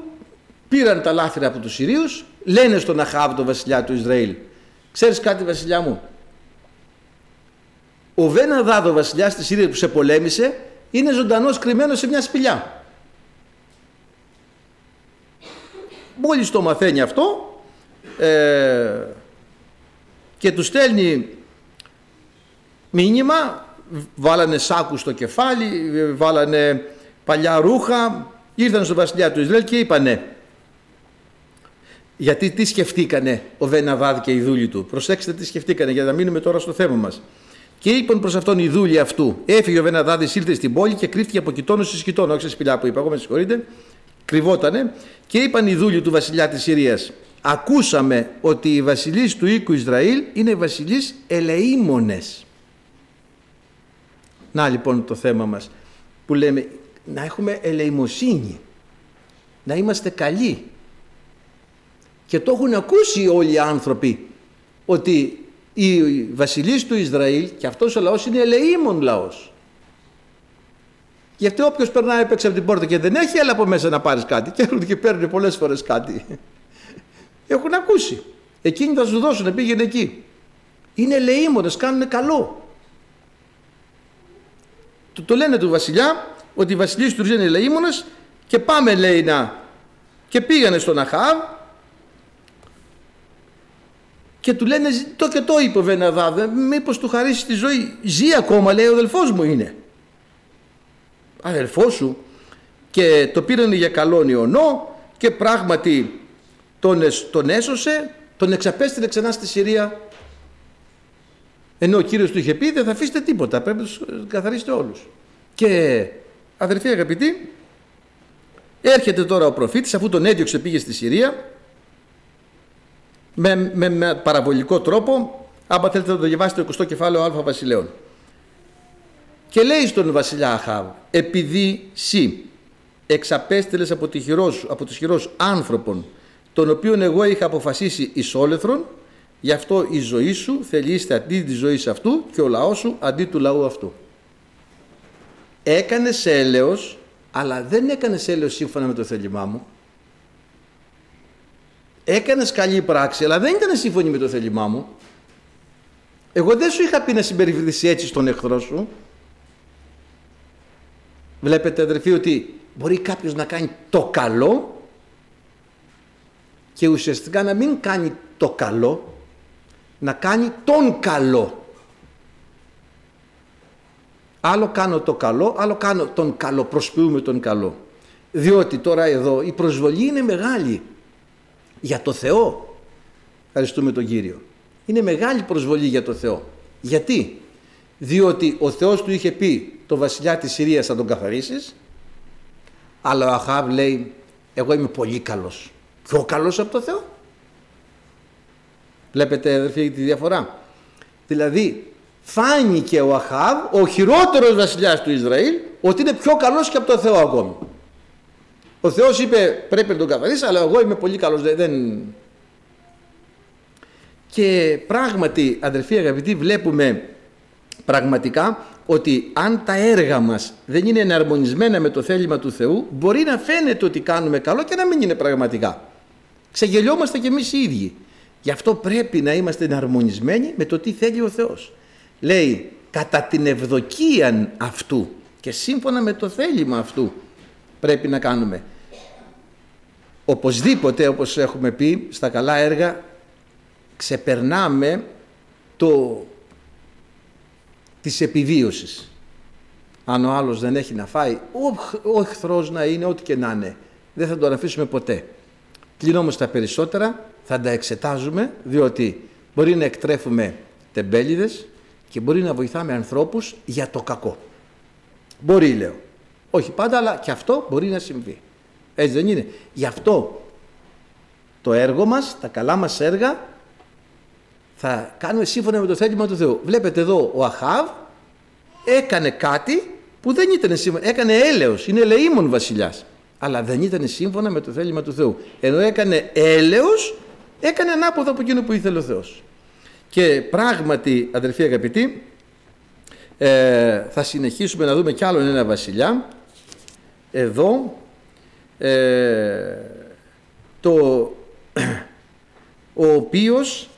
πήραν τα λάθη από τους Συρίους λένε στον Αχάβ τον βασιλιά του Ισραήλ ξέρεις κάτι βασιλιά μου; Ο Βέναδάδ ο βασιλιάς της Συρίας που σε πολέμησε είναι ζωντανός κρυμμένος σε μια σπηλιά. Μόλις το μαθαίνει αυτό ε, και του στέλνει μήνυμα βάλανε σάκους στο κεφάλι, βάλανε παλιά ρούχα, ήρθαν στο βασιλιά του Ισραήλ και είπανε γιατί τι σκεφτήκανε ο Βεναβάδ και οι δούλοι του; Προσέξτε τι σκεφτήκανε για να μείνουμε τώρα στο θέμα μας. Και είπαν προς αυτόν οι δούλοι αυτού. Έφυγε ο Βεναδάδη, ήλθε στην πόλη και κρύφτηκε από κοιτώνο σε σκητώνο. Όχι σε σπηλιά που είπα, εγώ με συγχωρείτε. Κρυβότανε. Και είπαν οι δούλοι του βασιλιά της Συρίας. Ακούσαμε ότι οι βασιλείς του οίκου Ισραήλ είναι βασιλείς ελεήμονες. Να λοιπόν το θέμα μας που λέμε να έχουμε ελεημοσύνη, να είμαστε καλοί. Και το έχουν ακούσει όλοι οι άνθρωποι ότι οι βασιλείς του Ισραήλ και αυτός ο λαός είναι ελεήμων λαός. Γιατί όποιος περνάει έξω από την πόρτα και δεν έχει, έλα από μέσα να πάρεις κάτι. Και έρχονται και παίρνουν πολλές φορές κάτι. Έχουν ακούσει. Εκείνοι θα σου δώσουν, πήγαινε εκεί. Είναι ελεήμονες, κάνουν καλό. Το, το λένε του βασιλιά ότι οι βασιλείς τους είναι ελεήμονες και πάμε λέει να και πήγανε στον Αχάβ και του λένε το και το είπε ο Βεναδάδ μήπως του χαρίσει τη ζωή ζει ακόμα λέει ο αδελφός μου είναι αδελφός σου και το πήραν για καλόν Ιωνό και πράγματι τον, τον έσωσε τον εξαπέστειλε ξανά στη Συρία ενώ ο Κύριος του είχε πει δεν θα αφήσετε τίποτα, πρέπει να τους καθαρίσετε όλους. Και αδερφοί αγαπητοί, έρχεται τώρα ο προφήτης αφού τον έδιωξε πήγε στη Συρία με, με, με παραβολικό τρόπο, άμα θέλετε να το διαβάσετε το 20 κεφάλαιο Α Βασιλέων. Και λέει στον βασιλιά Αχάβ, επειδή σύ εξαπέστελες από, τη χειρός, από τους χειρός άνθρωπον, τον οποίον εγώ είχα αποφασίσει εις όλεθρον, Γι' αυτό η ζωή σου θελείστε αντί της ζωής αυτού και ο λαός σου αντί του λαού αυτού. Έκανες έλεος, αλλά δεν έκανες έλεος σύμφωνα με το θέλημά μου. Έκανες καλή πράξη, αλλά δεν ήταν σύμφωνη με το θέλημά μου. Εγώ δεν σου είχα πει να συμπεριφερθείς έτσι στον εχθρό σου. Βλέπετε αδερφοί ότι μπορεί κάποιος να κάνει το καλό και ουσιαστικά να μην κάνει το καλό να κάνει τον καλό. Άλλο κάνω το καλό, άλλο κάνω τον καλό, προσποιούμε τον καλό. Διότι τώρα εδώ η προσβολή είναι μεγάλη για το Θεό. Ευχαριστούμε τον Κύριο. Είναι μεγάλη προσβολή για το Θεό. Γιατί; Διότι ο Θεός του είχε πει το βασιλιά της Συρίας θα τον καθαρίσεις αλλά ο Αχάβ λέει εγώ είμαι πολύ καλός. Πιο καλός από το Θεό. Βλέπετε αδερφοί τη διαφορά. Δηλαδή φάνηκε ο Αχάβ, ο χειρότερος βασιλιάς του Ισραήλ, ότι είναι πιο καλός και από το Θεό ακόμη. Ο Θεός είπε πρέπει να τον καθαρίσει, αλλά εγώ είμαι πολύ καλός. Δεν... Και πράγματι, αδερφοί αγαπητοί, βλέπουμε πραγματικά ότι αν τα έργα μας δεν είναι εναρμονισμένα με το θέλημα του Θεού, μπορεί να φαίνεται ότι κάνουμε καλό και να μην είναι πραγματικά. Ξεγελιόμαστε κι εμείς οι ίδιοι. Γι' αυτό πρέπει να είμαστε εναρμονισμένοι με το τι θέλει ο Θεός. Λέει, κατά την ευδοκία αυτού και σύμφωνα με το θέλημα αυτού πρέπει να κάνουμε. Οπωσδήποτε, όπως έχουμε πει, στα καλά έργα ξεπερνάμε το της επιβίωσης. Αν ο άλλος δεν έχει να φάει, ο, ο εχθρός να είναι ό,τι και να είναι. Δεν θα τον αφήσουμε ποτέ. Πλην όμως τα περισσότερα θα τα εξετάζουμε διότι μπορεί να εκτρέφουμε τεμπέληδες και μπορεί να βοηθάμε ανθρώπους για το κακό. Μπορεί λέω. Όχι πάντα αλλά και αυτό μπορεί να συμβεί. Έτσι δεν είναι. Γι' αυτό το έργο μας, τα καλά μας έργα θα κάνουμε σύμφωνα με το θέλημα του Θεού. Βλέπετε εδώ ο Αχάβ έκανε κάτι που δεν ήταν σύμφωνα. Έκανε έλεος, είναι ελεήμων βασιλιάς. Αλλά δεν ήταν σύμφωνα με το θέλημα του Θεού. Ενώ έκανε έλεος, έκανε ανάποδα από εκείνο που ήθελε ο Θεός. Και πράγματι, αδερφοί αγαπητοί, ε, θα συνεχίσουμε να δούμε κι άλλον ένα βασιλιά. Εδώ, ε, το, <clears throat> ο οποίος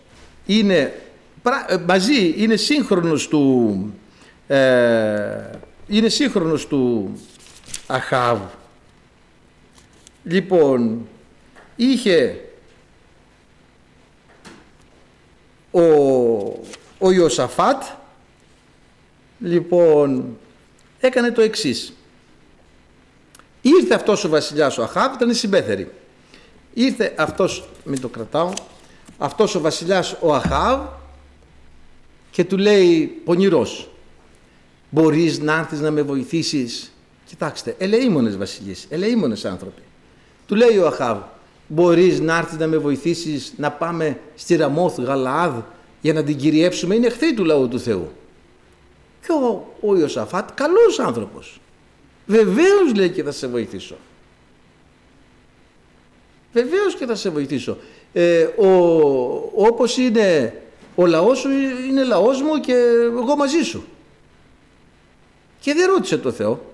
είναι ε, μαζί, είναι σύγχρονος του, ε, είναι σύγχρονος του Αχάβ. Λοιπόν, είχε ο, ο Ιωσαφάτ, λοιπόν, έκανε το εξής. Ήρθε αυτός ο βασιλιάς ο Αχάβ, ήταν συμπέθερη. Ήρθε αυτός, μην το κρατάω, αυτός ο βασιλιάς ο Αχάβ και του λέει πονηρός μπορείς να έρθεις να με βοηθήσεις; Κοιτάξτε ελεήμονες βασιλείς, ελεήμονες άνθρωποι του λέει ο Αχάβ μπορείς να έρθεις να με βοηθήσεις να πάμε στη Ραμόθ Γαλαάδ για να την κυριεύσουμε είναι εχθροί του λαού του Θεού και ο, ο Ιωσαφάτ καλός άνθρωπος βεβαίως λέει και θα σε βοηθήσω βεβαίως και θα σε βοηθήσω ε, ο, όπως είναι ο λαός σου είναι λαός μου και εγώ μαζί σου. Και δεν ρώτησε το Θεό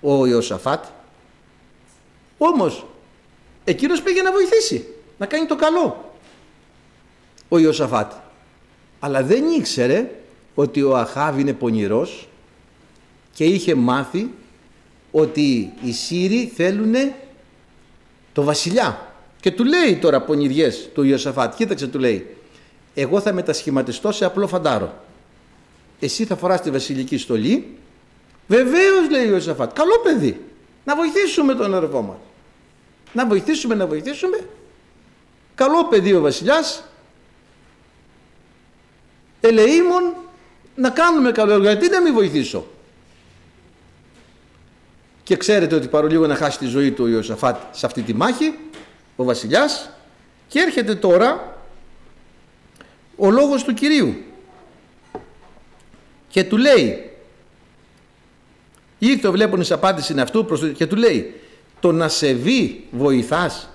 ο Ιωσαφάτ. Όμως εκείνος πήγε να βοηθήσει, να κάνει το καλό ο Ιωσαφάτ. Αλλά δεν ήξερε ότι ο Αχάβ είναι πονηρός και είχε μάθει ότι οι Σύριοι θέλουν το βασιλιά. Και του λέει τώρα πονηριές του Ιωσαφάτ, κοίταξε του λέει, εγώ θα μετασχηματιστώ σε απλό φαντάρο. Εσύ θα φοράς τη βασιλική στολή. Βεβαίως λέει ο Ιωσαφάτ, καλό παιδί, να βοηθήσουμε τον αδερφό μας. Να βοηθήσουμε, να βοηθήσουμε. Καλό παιδί ο βασιλιάς, ελεήμων, να κάνουμε καλό έργο. Γιατί να μην βοηθήσω; Και ξέρετε ότι παρολίγο να χάσει τη ζωή του ο Ιωσαφάτ σε αυτή τη μάχη, ο βασιλιάς και έρχεται τώρα ο λόγος του Κυρίου και του λέει ήρθε ο βλέπονης απάντηση είναι αυτού και του λέει το να σε βει βοηθάς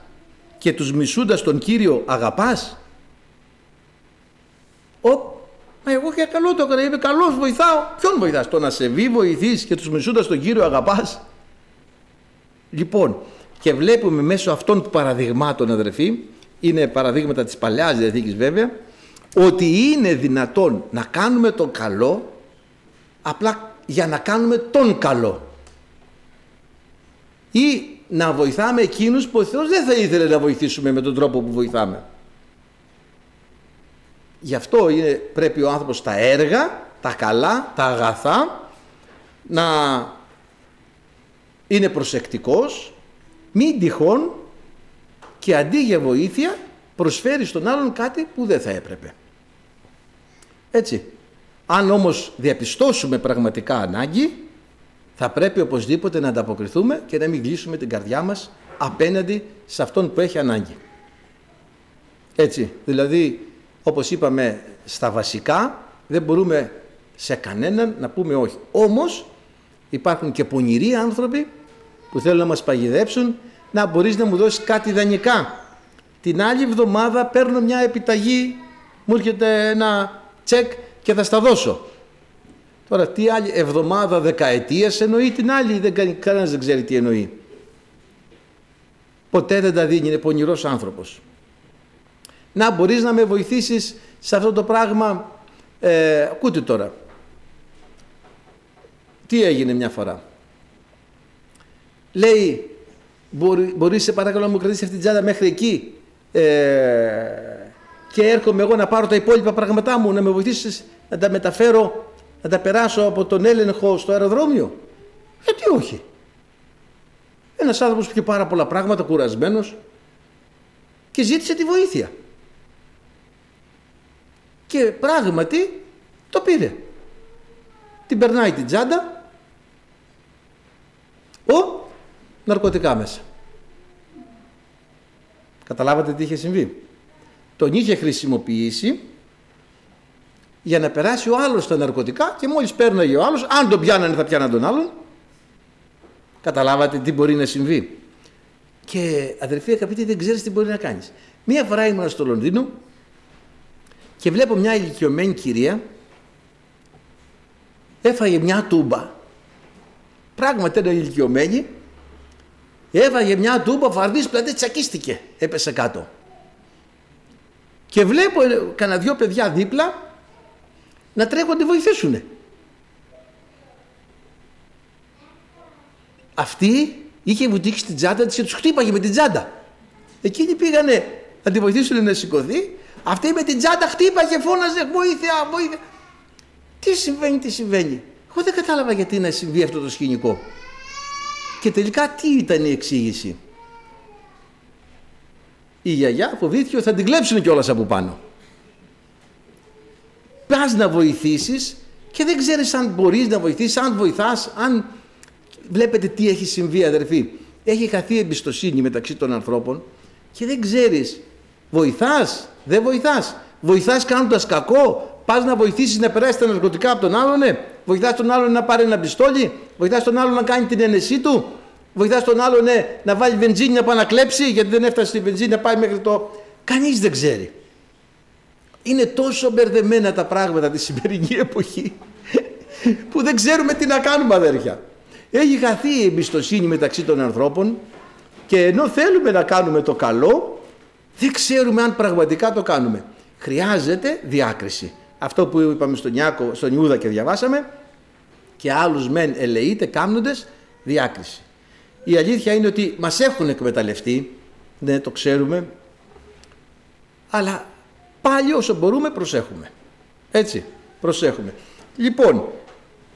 και τους μισούντας τον Κύριο αγαπάς ο, μα εγώ και καλό το έκανα, είμαι καλός, βοηθάω. Ποιον βοηθάς, το να σε βει βοηθείς και τους μισούντας τον Κύριο αγαπάς. Λοιπόν, και βλέπουμε μέσω αυτών των παραδειγμάτων αδερφοί, είναι παραδείγματα της Παλαιάς Διαθήκης βέβαια, ότι είναι δυνατόν να κάνουμε το καλό απλά για να κάνουμε τον καλό. Ή να βοηθάμε εκείνους που ο Θεός δεν θα ήθελε να βοηθήσουμε με τον τρόπο που βοηθάμε. Γι' αυτό είναι, πρέπει ο άνθρωπος τα έργα, τα καλά, τα αγαθά, να είναι προσεκτικός, μην τυχόν και αντί για βοήθεια προσφέρει στον άλλον κάτι που δεν θα έπρεπε. Έτσι. Αν όμως διαπιστώσουμε πραγματικά ανάγκη, θα πρέπει οπωσδήποτε να ανταποκριθούμε και να μην κλείσουμε την καρδιά μας απέναντι σε αυτόν που έχει ανάγκη. Έτσι, δηλαδή όπως είπαμε στα βασικά δεν μπορούμε σε κανέναν να πούμε όχι. Όμως υπάρχουν και πονηροί άνθρωποι που θέλουν να μας παγιδέψουν να μπορείς να μου δώσεις κάτι δανεικά. Την άλλη εβδομάδα παίρνω μια επιταγή, μου έρχεται ένα τσεκ και θα στα δώσω. Τώρα τι άλλη εβδομάδα δεκαετίας εννοεί την άλλη, δεν, κανένας δεν ξέρει τι εννοεί. Ποτέ δεν τα δίνει, είναι πονηρός άνθρωπος. Να μπορείς να με βοηθήσεις σε αυτό το πράγμα, ε, ακούτε τώρα. Τι έγινε μια φορά. Λέει, μπορεί, μπορείς σε παρακαλώ να μου κρατήσεις αυτή την τσάντα μέχρι εκεί ε, και έρχομαι εγώ να πάρω τα υπόλοιπα πράγματά μου, να με βοηθήσεις να τα μεταφέρω, να τα περάσω από τον έλεγχο στο αεροδρόμιο; Γιατί όχι. Ένας άνθρωπος που είχε πάρα πολλά πράγματα, κουρασμένος και ζήτησε τη βοήθεια. Και πράγματι το πήρε. Την περνάει την τσάντα, ο ναρκωτικά μέσα. Καταλάβατε τι είχε συμβεί. Τον είχε χρησιμοποιήσει για να περάσει ο άλλος τα ναρκωτικά και μόλις πέρναγε ο άλλος, αν τον πιάνανε θα πιάναν τον άλλον. Καταλάβατε τι μπορεί να συμβεί. Και αδερφοί αγαπητοί δεν ξέρεις τι μπορεί να κάνεις. Μία φορά ήμουν στο Λονδίνο και βλέπω μια ηλικιωμένη κυρία έφαγε μια τούμπα. Πράγματι ήταν ηλικιωμένη Έβαγε μια τούμπα, φαρδί πλατέ, τσακίστηκε. Έπεσε κάτω. Και βλέπω ε, κανένα δυο παιδιά δίπλα να τρέχουν να τη βοηθήσουν. Αυτή είχε βουτήξει στην τσάντα της και τους χτύπαγε με την τσάντα. Εκείνοι πήγανε να τη βοηθήσουν να σηκωθεί. Αυτή με την τσάντα χτύπαγε, φώναζε βοήθεια, βοήθεια. Τι συμβαίνει, τι συμβαίνει. Εγώ δεν κατάλαβα γιατί να συμβεί αυτό το σκηνικό. Και τελικά τι ήταν η εξήγηση. Η γιαγιά φοβήθηκε ότι θα την κλέψουν κιόλας από πάνω. Πας να βοηθήσεις και δεν ξέρεις αν μπορείς να βοηθήσεις, αν βοηθάς, αν... Βλέπετε τι έχει συμβεί αδερφοί. Έχει χαθεί εμπιστοσύνη μεταξύ των ανθρώπων και δεν ξέρεις βοηθάς, δεν βοηθάς. Βοηθάς κάνοντας κακό, πας να βοηθήσεις να περάσει τα ναρκωτικά από τον άλλον, ναι. Βοηθάς τον άλλον να πάρει ένα πιστόλι, βοηθάς τον άλλον να κάνει την ένεσή του, βοηθάς τον άλλον ναι, να βάλει βενζίνη να πάει να κλέψει γιατί δεν έφτασε στη βενζίνη να πάει μέχρι το... Κανείς δεν ξέρει. Είναι τόσο μπερδεμένα τα πράγματα τη σημερινή εποχή που δεν ξέρουμε τι να κάνουμε αδέρφια. Έχει χαθεί η εμπιστοσύνη μεταξύ των ανθρώπων και ενώ θέλουμε να κάνουμε το καλό δεν ξέρουμε αν πραγματικά το κάνουμε. Χρειάζεται διάκριση. Αυτό που είπαμε στον, Ιάκο, στον Ιούδα και διαβάσαμε και άλλους μεν ελεείται κάνοντες διάκριση. Η αλήθεια είναι ότι μας έχουν εκμεταλλευτεί, ναι το ξέρουμε, αλλά πάλι όσο μπορούμε προσέχουμε. Έτσι, προσέχουμε. Λοιπόν,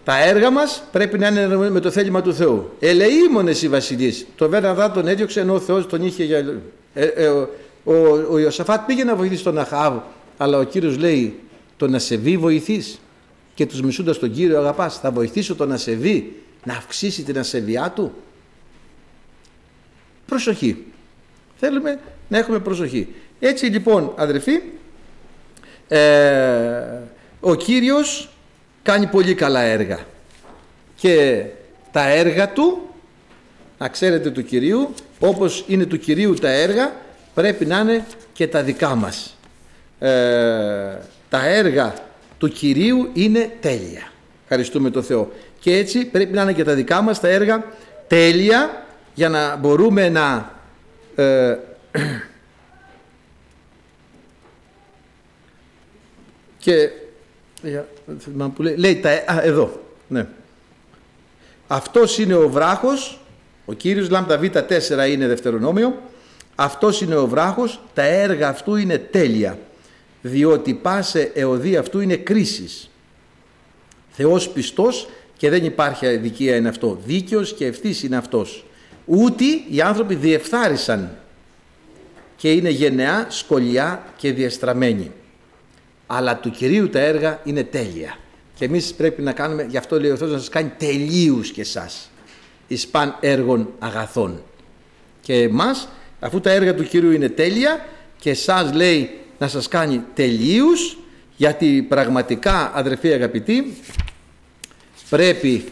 τα έργα μας πρέπει να είναι με το θέλημα του Θεού. Ελεήμονες οι βασιλείς. Το Βέρναδά τον έδιωξε ενώ ο Θεός τον είχε για... Ε, ε, ο, ο, ο Ιωσαφάτ πήγε να βοηθήσει τον Αχάβ, αλλά ο Κύριος λέει τον ασεβή βοηθείς και τους μισούντας τον Κύριο αγαπάς. Θα βοηθήσω τον ασεβή να αυξήσει την ασεβιά του. Προσοχή. Θέλουμε να έχουμε προσοχή. Έτσι λοιπόν αδερφοί, ε, ο Κύριος κάνει πολύ καλά έργα και τα έργα του, να ξέρετε του Κυρίου, όπως είναι του Κυρίου τα έργα, πρέπει να είναι και τα δικά μας. Ε, τα έργα του Κυρίου είναι τέλεια. Ευχαριστούμε το Θεό. Και έτσι πρέπει να είναι και τα δικά μας τα έργα τέλεια για να μπορούμε να ε, και που λέει, λέει τα, α, εδώ ναι. αυτός είναι ο βράχος ο Κύριος Λάμπτα Β4 είναι δευτερονόμιο αυτός είναι ο βράχος τα έργα αυτού είναι τέλεια διότι πάσε εωδή αυτού είναι κρίσης. Θεός πιστός και δεν υπάρχει αδικία είναι αυτό. Δίκαιος και ευθύς είναι αυτός. Ούτε οι άνθρωποι διεφθάρισαν και είναι γενεά, σκολιά και διαστραμμένοι. Αλλά του Κυρίου τα έργα είναι τέλεια. Και εμείς πρέπει να κάνουμε, γι' αυτό λέει ο Θεός να σας κάνει τελείους και εσάς. Εις παν έργων αγαθών. Και εμάς, αφού τα έργα του Κυρίου είναι τέλεια και εσάς λέει να σας κάνει τελείους, γιατί πραγματικά αδερφοί αγαπητοί, πρέπει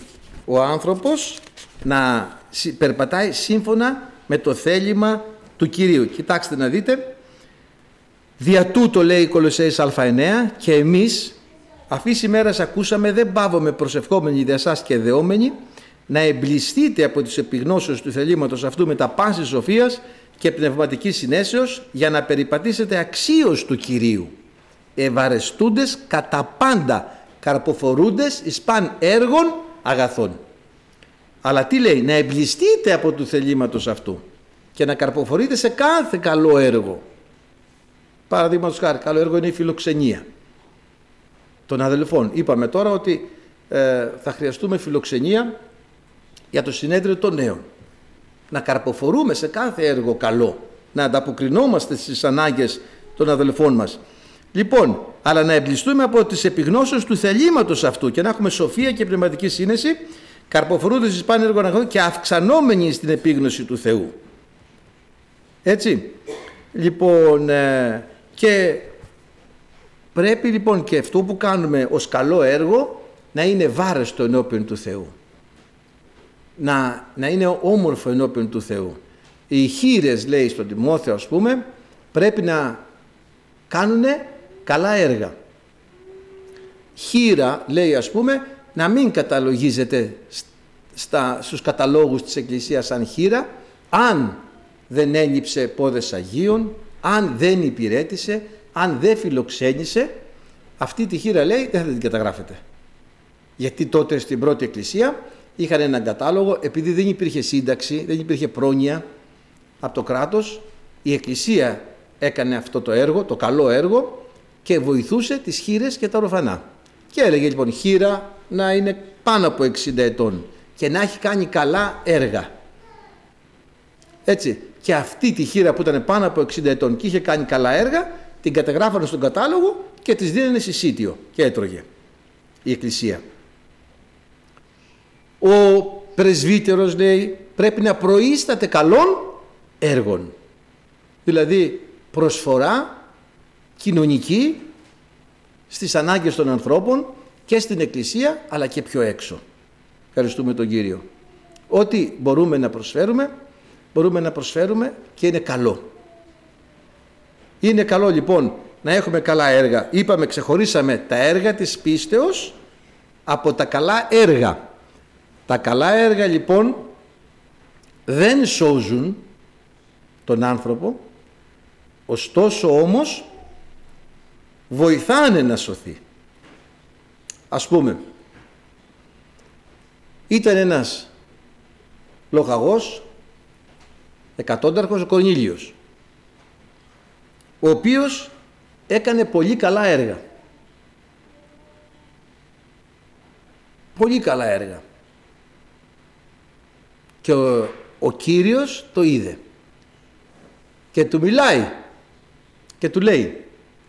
ο άνθρωπος να περπατάει σύμφωνα με το θέλημα του Κυρίου. Κοιτάξτε να δείτε, δια τούτο λέει η Κολοσσέης Α9 και εμείς αφής ημέρας ακούσαμε δεν πάβουμε προσευχόμενοι για εσάς και δεόμενοι να εμπλιστείτε από τις επιγνώσεις του θελήματος αυτού με τα πάσης σοφίας και πνευματικής συνέσεως για να περιπατήσετε αξίως του Κυρίου ευαρεστούντες κατά πάντα καρποφορούντες εις παν έργων αγαθών. Αλλά τι λέει, να εμπλιστείτε από του θελήματος αυτού και να καρποφορείτε σε κάθε καλό έργο. Παραδείγματος χάρη, καλό έργο είναι η φιλοξενία των αδελφών. Είπαμε τώρα ότι ε, θα χρειαστούμε φιλοξενία για το συνέδριο των νέων. Να καρποφορούμε σε κάθε έργο καλό, να ανταποκρινόμαστε στις ανάγκες των αδελφών μας. Λοιπόν, αλλά να εμπλιστούμε από τις επιγνώσεις του θελήματος αυτού και να έχουμε σοφία και πνευματική σύνεση, καρποφορούνται στις πάνε έργων και αυξανόμενοι στην επίγνωση του Θεού. Έτσι. Λοιπόν, ε, και πρέπει λοιπόν και αυτό που κάνουμε ως καλό έργο να είναι βάρεστο ενώπιον του Θεού. Να, να είναι όμορφο ενώπιον του Θεού. Οι χείρες λέει στον Τιμόθεο ας πούμε πρέπει να κάνουν καλά έργα. Χείρα λέει ας πούμε να μην καταλογίζεται στα, στους καταλόγους της Εκκλησίας σαν χείρα αν δεν έλειψε πόδες Αγίων, αν δεν υπηρέτησε, αν δεν φιλοξένησε, αυτή τη χείρα λέει δεν θα την καταγράφετε. Γιατί τότε στην πρώτη εκκλησία είχαν έναν κατάλογο, επειδή δεν υπήρχε σύνταξη, δεν υπήρχε πρόνοια από το κράτος, η εκκλησία έκανε αυτό το έργο, το καλό έργο και βοηθούσε τις χείρες και τα ορφανά. Και έλεγε λοιπόν χείρα να είναι πάνω από 60 ετών και να έχει κάνει καλά έργα. Έτσι, και αυτή τη χείρα που ήταν πάνω από 60 ετών και είχε κάνει καλά έργα, την καταγράφανε στον κατάλογο και τις δίνανε συσίτιο και έτρωγε η εκκλησία. Ο πρεσβύτερος λέει πρέπει να προείσταται καλών έργων. Δηλαδή προσφορά κοινωνική στις ανάγκες των ανθρώπων και στην εκκλησία αλλά και πιο έξω. Ευχαριστούμε τον Κύριο. Ό,τι μπορούμε να προσφέρουμε μπορούμε να προσφέρουμε και είναι καλό. Είναι καλό λοιπόν να έχουμε καλά έργα. Είπαμε, ξεχωρίσαμε τα έργα της πίστεως από τα καλά έργα. Τα καλά έργα λοιπόν δεν σώζουν τον άνθρωπο, ωστόσο όμως βοηθάνε να σωθεί. Ας πούμε, ήταν ένας λογαγός εκατόνταρχος ο Κορνήλιος ο οποίος έκανε πολύ καλά έργα. Πολύ καλά έργα. Και ο, ο Κύριος το είδε. Και του μιλάει και του λέει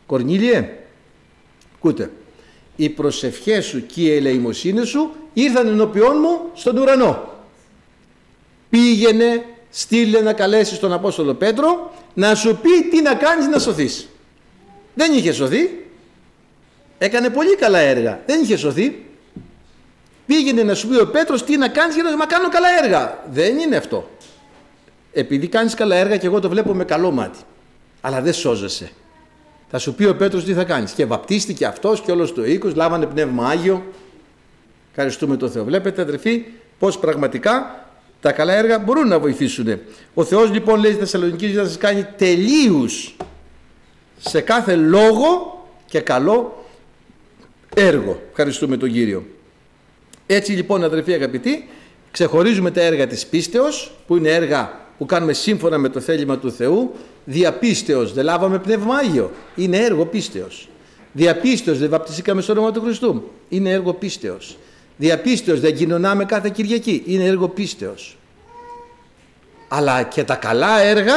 Κορνήλιε ακούτε οι προσευχές σου και η ελεημοσύνη σου ήρθαν ενώπιόν μου στον ουρανό. Πήγαινε στείλε να καλέσει τον Απόστολο Πέτρο να σου πει τι να κάνεις να σωθείς. Δεν είχε σωθεί. Έκανε πολύ καλά έργα. Δεν είχε σωθεί. Πήγαινε να σου πει ο Πέτρος τι να κάνεις για να μα κάνω καλά έργα. Δεν είναι αυτό. Επειδή κάνεις καλά έργα και εγώ το βλέπω με καλό μάτι. Αλλά δεν σώζεσαι. Θα σου πει ο Πέτρος τι θα κάνεις. Και βαπτίστηκε αυτός και όλος το οίκος, λάβανε πνεύμα Άγιο. Ευχαριστούμε τον Θεό. Βλέπετε αδερφοί πως πραγματικά τα καλά έργα μπορούν να βοηθήσουν. Ο Θεός λοιπόν λέει στη Θεσσαλονίκη να σας κάνει τελείους σε κάθε λόγο και καλό έργο. Ευχαριστούμε τον Κύριο. Έτσι λοιπόν αδερφοί αγαπητοί ξεχωρίζουμε τα έργα της πίστεως που είναι έργα που κάνουμε σύμφωνα με το θέλημα του Θεού, διαπίστεως δεν λάβαμε πνεύμα Άγιο. Είναι έργο πίστεως. Διαπίστεως δεν βαπτιστήκαμε στο όνομα του Χριστού. Είναι έργο πίστεως. Διαπίστεως δεν κοινωνάμε κάθε Κυριακή. Είναι έργο πίστεως. Αλλά και τα καλά έργα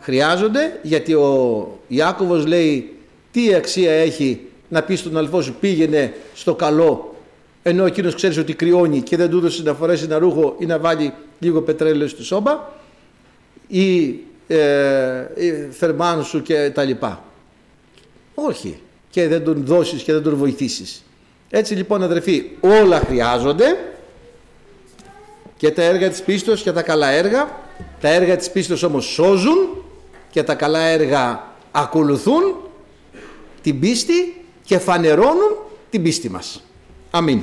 χρειάζονται γιατί ο Ιάκωβος λέει τι αξία έχει να πεις στον αλφό σου πήγαινε στο καλό ενώ εκείνος ξέρεις ότι κρυώνει και δεν του έδωσε να φορέσει ένα ρούχο ή να βάλει λίγο πετρέλαιο στη σόμπα ή ε, θερμάνου σου και τα λοιπά. Όχι. Και δεν τον δώσεις και δεν τον βοηθήσεις. Έτσι λοιπόν αδερφοί όλα χρειάζονται και τα έργα της πίστος και τα καλά έργα. Τα έργα της πίστος όμως σώζουν και τα καλά έργα ακολουθούν την πίστη και φανερώνουν την πίστη μας. Αμήν.